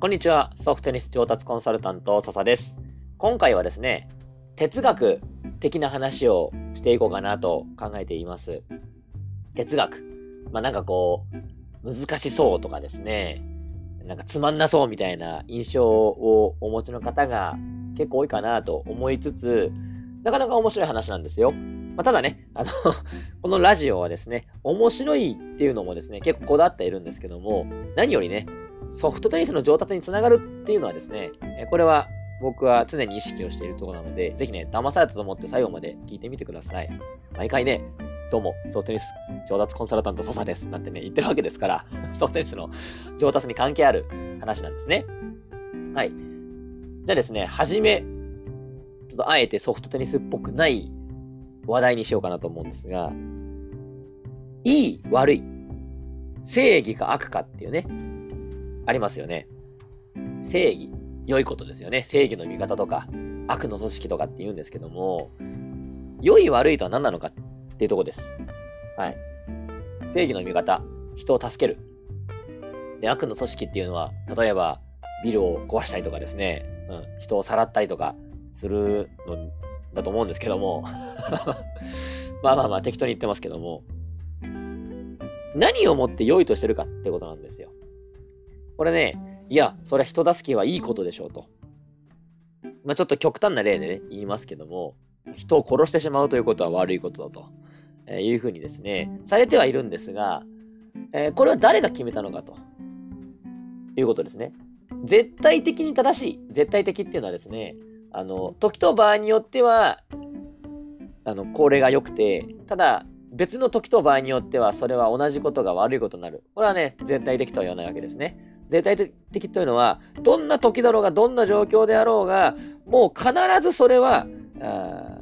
こんにちは。ソフトテニス上達コンサルタント、笹です。今回はですね、哲学的な話をしていこうかなと考えています。哲学。まあなんかこう、難しそうとかですね、なんかつまんなそうみたいな印象をお持ちの方が結構多いかなと思いつつ、なかなか面白い話なんですよ。まあ、ただね、あの このラジオはですね、面白いっていうのもですね、結構こだわっているんですけども、何よりね、ソフトテニスの上達につながるっていうのはですね、これは僕は常に意識をしているところなので、ぜひね、騙されたと思って最後まで聞いてみてください。毎回ね、どうも、ソフトテニス上達コンサルタント笹です。なんてね、言ってるわけですから、ソフトテニスの上達に関係ある話なんですね。はい。じゃあですね、はじめ、ちょっとあえてソフトテニスっぽくない話題にしようかなと思うんですが、いい、悪い、正義か悪かっていうね、ありますよね。正義、良いことですよね。正義の味方とか、悪の組織とかって言うんですけども、良い悪いとは何なのかっていうとこです。はい。正義の味方、人を助ける。で、悪の組織っていうのは、例えば、ビルを壊したりとかですね、うん、人をさらったりとかするのだと思うんですけども まあまあまあ適当に言ってますけども、何をもって良いとしてるかってことなんですよ。これね、いや、それは人助けはいいことでしょうと。まあちょっと極端な例でね、言いますけども、人を殺してしまうということは悪いことだと、えいうふうにですね、されてはいるんですが、えー、これは誰が決めたのかということですね。絶対的に正しい。絶対的っていうのはですね、あの、時と場合によっては、あの、これが良くて、ただ、別の時と場合によっては、それは同じことが悪いことになる。これはね、絶対的とは言わないわけですね。絶対的というのは、どんな時だろうが、どんな状況であろうが、もう必ずそれは、あ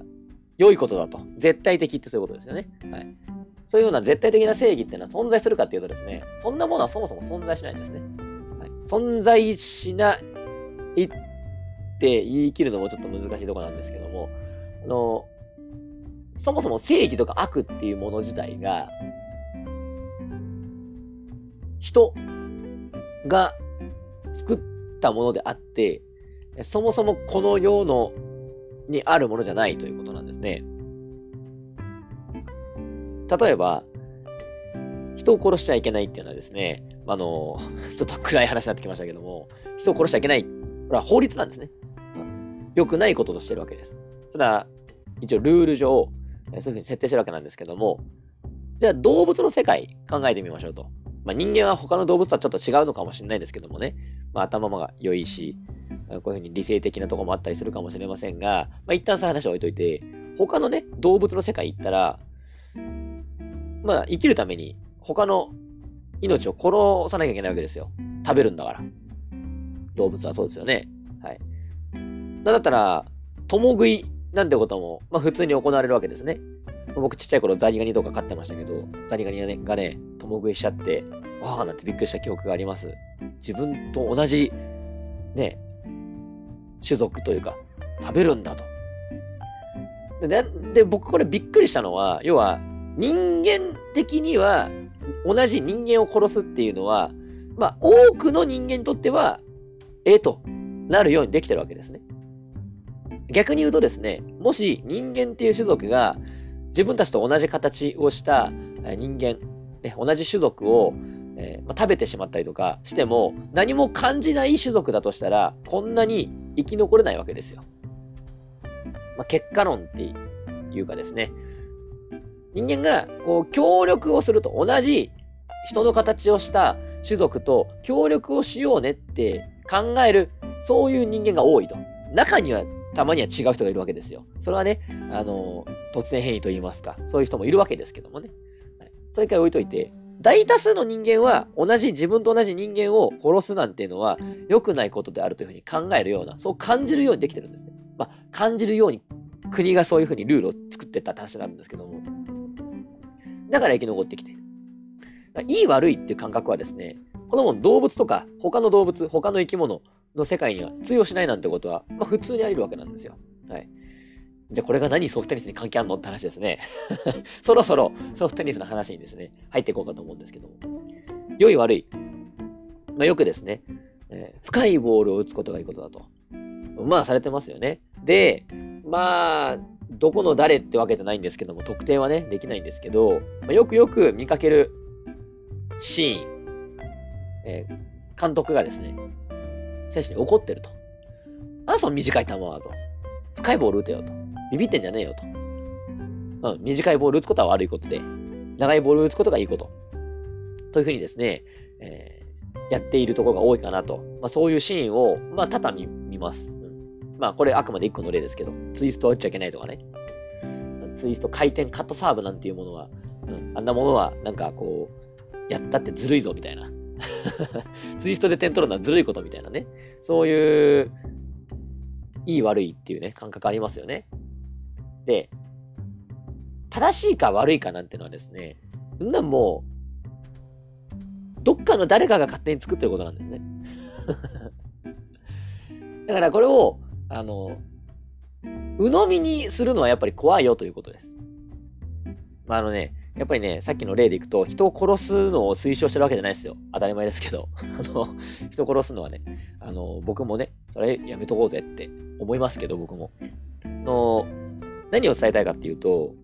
良いことだと。絶対的ってそういうことですよね。はい。そういうような絶対的な正義っていうのは存在するかっていうとですね、そんなものはそもそも存在しないんですね。はい、存在しないって言い切るのもちょっと難しいところなんですけども、あの、そもそも正義とか悪っていうもの自体が、人が作ったものであって、そもそもこの世のにあるものじゃないということなんですね。例えば、人を殺しちゃいけないっていうのはですね、あの、ちょっと暗い話になってきましたけども、人を殺しちゃいけない。これは法律なんですね。良くないこととしてるわけです。それは、一応ルール上、そういうふうに設定してるわけなんですけども、じゃあ動物の世界考えてみましょうと。まあ、人間は他の動物とはちょっと違うのかもしれないですけどもね、まあ、頭が良いし、こういうふうに理性的なところもあったりするかもしれませんが、まあ、一旦さ話を置いといて、他のね、動物の世界行ったら、まあ、生きるために他の命を殺さなきゃいけないわけですよ。食べるんだから。動物はそうですよね。はい。だったら、共食いなんてことも、まあ普通に行われるわけですね。僕ちっちゃい頃ザリガニとか飼ってましたけど、ザリガニがね、がね共食いしちゃって、わーなんてびっくりした記憶があります。自分と同じ、ね、種族というか、食べるんだと。で、で僕これびっくりしたのは、要は、人間的には、同じ人間を殺すっていうのは、まあ、多くの人間にとっては、ええとなるようにできてるわけですね。逆に言うとですね、もし人間っていう種族が自分たちと同じ形をした人間、ね、同じ種族を、えー、まあ、食べてしまったりとかしても何も感じない種族だとしたらこんなに生き残れないわけですよ。まあ、結果論っていうかですね、人間がこう協力をすると同じ人の形をした種族と協力をしようねって考えるそういう人間が多いと。中にはたまには違う人がいるわけですよ。それはね、あの、突然変異と言いますか、そういう人もいるわけですけどもね。はい、それから置いといて、大多数の人間は同じ、自分と同じ人間を殺すなんていうのは良くないことであるというふうに考えるような、そう感じるようにできてるんですね。まあ、感じるように国がそういうふうにルールを作ってったって話になるんですけども。だから生き残ってきている。いい悪いっていう感覚はですね、このもん動物とか他の動物、他の生き物の世界には通用しないなんてことは、まあ、普通にありるわけなんですよ。はい。じゃあこれが何ソフトテニスに関係あるのって話ですね。そろそろソフトテニスの話にですね、入っていこうかと思うんですけども。良い悪い。まあ、よくですね、えー、深いボールを打つことがいいことだと。まあ、されてますよね。で、まあ、どこの誰ってわけじゃないんですけども、特定はね、できないんですけど、まあ、よくよく見かけるシーン、えー、監督がですね、選手に怒ってると。あ、その短い球はと。深いボール打てよと。ビビってんじゃねえよと。うん、短いボール打つことは悪いことで、長いボール打つことがいいこと。というふうにですね、えー、やっているところが多いかなと。まあ、そういうシーンを、まあ、多々見ます。うん、まあ、これあくまで一個の例ですけど、ツイストは打っちゃいけないとかね。ツイスト、回転、カットサーブなんていうものは、うん、あんなものは、なんかこう、やったってずるいぞみたいな。ツイストで点取るのはずるいことみたいなね。そういう、いい悪いっていうね、感覚ありますよね。で、正しいか悪いかなんてのはですね、んなんもう、どっかの誰かが勝手に作ってることなんですね。だからこれを、あの、鵜呑みにするのはやっぱり怖いよということです。まあ、あのね、やっぱりね、さっきの例でいくと、人を殺すのを推奨してるわけじゃないですよ。当たり前ですけど。あの、人を殺すのはね、あの、僕もね、それやめとこうぜって思いますけど、僕も。の、何を伝えたいかっていうと、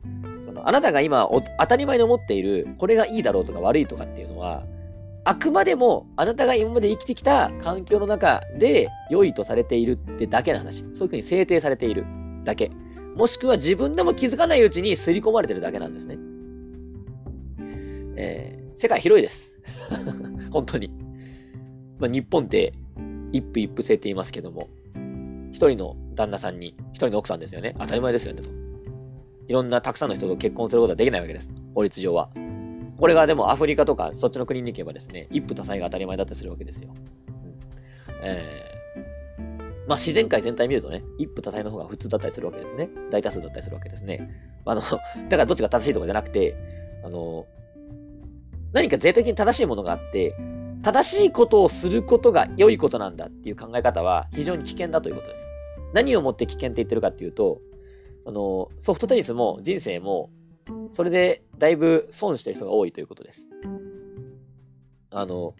その、あなたが今当たり前に思っている、これがいいだろうとか悪いとかっていうのは、あくまでもあなたが今まで生きてきた環境の中で良いとされているってだけの話。そういうふうに制定されているだけ。もしくは自分でも気づかないうちに刷り込まれてるだけなんですね。えー、世界広いです。本当に。まあ、日本って一夫一夫制って言いますけども、一人の旦那さんに一人の奥さんですよね。当たり前ですよねと。いろんなたくさんの人と結婚することはできないわけです。法律上は。これがでもアフリカとかそっちの国に行けばですね、一夫多妻が当たり前だったりするわけですよ。うん、えー、まあ自然界全体見るとね、一夫多妻の方が普通だったりするわけですね。大多数だったりするわけですね。あの、だからどっちが正しいとかじゃなくて、あの、何か絶対的に正しいものがあって、正しいことをすることが良いことなんだっていう考え方は非常に危険だということです。何をもって危険って言ってるかっていうと、そのソフトテニスも人生もそれでだいぶ損してる人が多いということです。あの、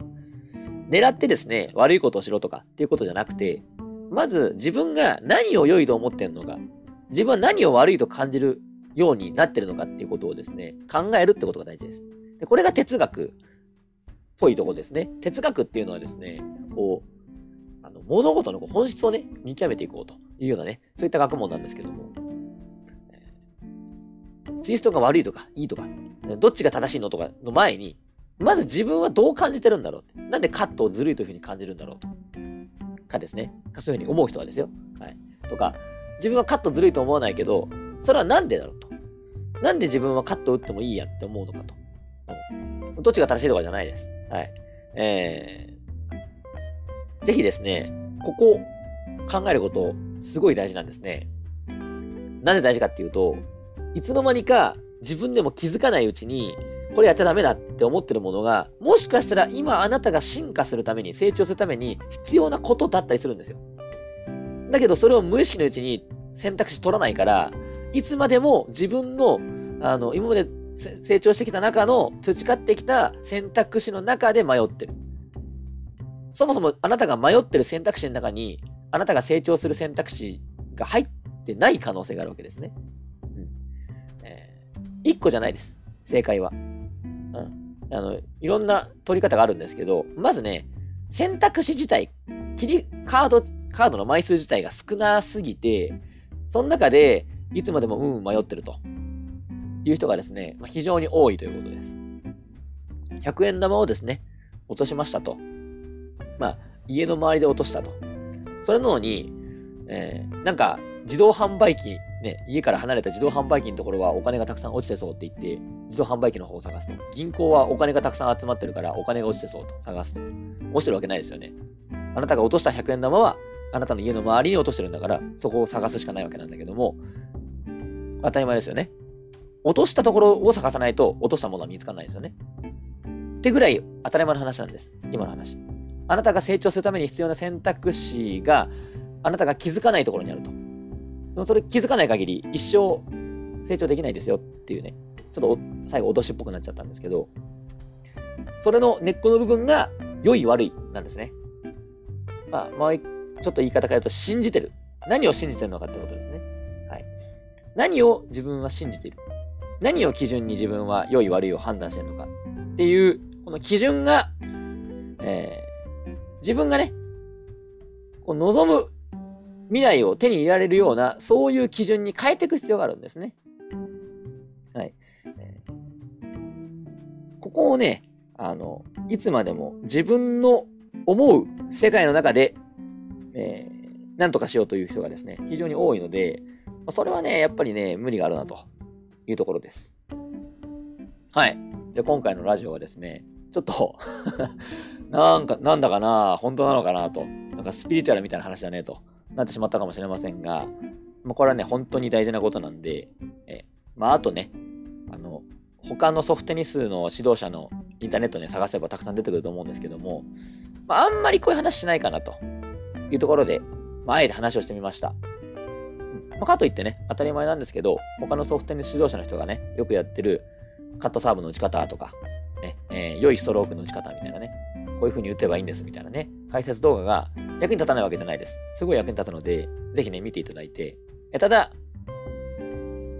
狙ってですね、悪いことをしろとかっていうことじゃなくて、まず自分が何を良いと思ってんのか、自分は何を悪いと感じるようになってるのかっていうことをですね、考えるってことが大事です。でこれが哲学っぽいとこですね。哲学っていうのはですね、こう、あの物事の本質をね、見極めていこうというようなね、そういった学問なんですけども、ツイストが悪いとか、いいとか、どっちが正しいのとかの前に、まず自分はどう感じてるんだろうって。なんでカットをずるいというふうに感じるんだろうと。かですね。そういうふうに思う人はですよ。はい。とか、自分はカットずるいと思わないけど、それはなんでだろうと。なんで自分はカットを打ってもいいやって思うのかと。どっちが正しいとかじゃないです。はい。えー、ぜひですね、ここ考えることすごい大事なんですね。なぜ大事かっていうと、いつの間にか自分でも気づかないうちに、これやっちゃダメだって思ってるものが、もしかしたら今あなたが進化するために、成長するために必要なことだったりするんですよ。だけどそれを無意識のうちに選択肢取らないから、いつまでも自分の、あの、今まで成長してきた中の培ってきた選択肢の中で迷ってる。そもそもあなたが迷ってる選択肢の中に、あなたが成長する選択肢が入ってない可能性があるわけですね。うんえー、1個じゃないです。正解は。うん。あの、いろんな取り方があるんですけど、まずね、選択肢自体、切り、カード、カードの枚数自体が少なすぎて、その中で、いつまでもうん、迷ってると。いう人がですね、まあ、非常に多いということです。100円玉をですね、落としましたと。まあ、家の周りで落としたと。それなのに、えー、なんか、自動販売機、ね、家から離れた自動販売機のところはお金がたくさん落ちてそうって言って、自動販売機の方を探すと。銀行はお金がたくさん集まってるからお金が落ちてそうと探すと。落ちてるわけないですよね。あなたが落とした100円玉は、あなたの家の周りに落としてるんだから、そこを探すしかないわけなんだけども、当たり前ですよね。落としたところを探さないと落としたものは見つからないですよね。ってぐらい当たり前の話なんです。今の話。あなたが成長するために必要な選択肢があなたが気づかないところにあると。それ気づかない限り一生成長できないですよっていうね。ちょっと最後脅しっぽくなっちゃったんですけど、それの根っこの部分が良い悪いなんですね。まあ、もうちょっと言い方変えると、信じてる。何を信じてるのかってことですね。はい。何を自分は信じている。何を基準に自分は良い悪いを判断してるのかっていう、この基準が、えー、自分がね、こう望む未来を手に入れられるような、そういう基準に変えていく必要があるんですね。はい。ここをね、あの、いつまでも自分の思う世界の中で、えー、何とかしようという人がですね、非常に多いので、それはね、やっぱりね、無理があるなというところです。はい。じゃあ今回のラジオはですね、ちょっと なんか、なんだかな、本当なのかなと、なんかスピリチュアルみたいな話だねとなってしまったかもしれませんが、まあ、これはね、本当に大事なことなんで、えまあ、あとね、あの、他のソフトテニスの指導者のインターネットで探せばたくさん出てくると思うんですけども、まあ、あんまりこういう話しないかなというところで、まあ、あえて話をしてみました。まあ、かといってね、当たり前なんですけど、他のソフトテニス指導者の人がね、よくやってるカットサーブの打ち方とか、ね、えー、良いストロークの打ち方みたいなね、こういう風に打てばいいんですみたいなね、解説動画が役に立たないわけじゃないです。すごい役に立つので、ぜひね、見ていただいて、えただ、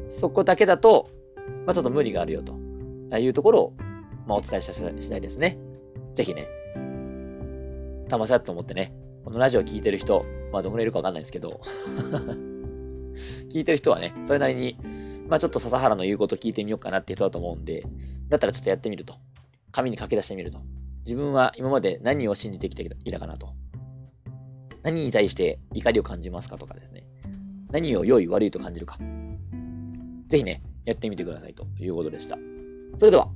そこだけだと、まあ、ちょっと無理があるよというところを、まあ、お伝えした次第ですね。ぜひね、騙さと思ってね、このラジオ聞いてる人、まあどのぐらいいるかわかんないですけど 聞いてる人はね、それなりに、まあちょっと笹原の言うこと聞いてみようかなって人だと思うんで、だったらちょっとやってみると。紙に書き出してみると。自分は今まで何を信じてきていたかなと。何に対して怒りを感じますかとかですね。何を良い悪いと感じるか。ぜひね、やってみてくださいということでした。それでは。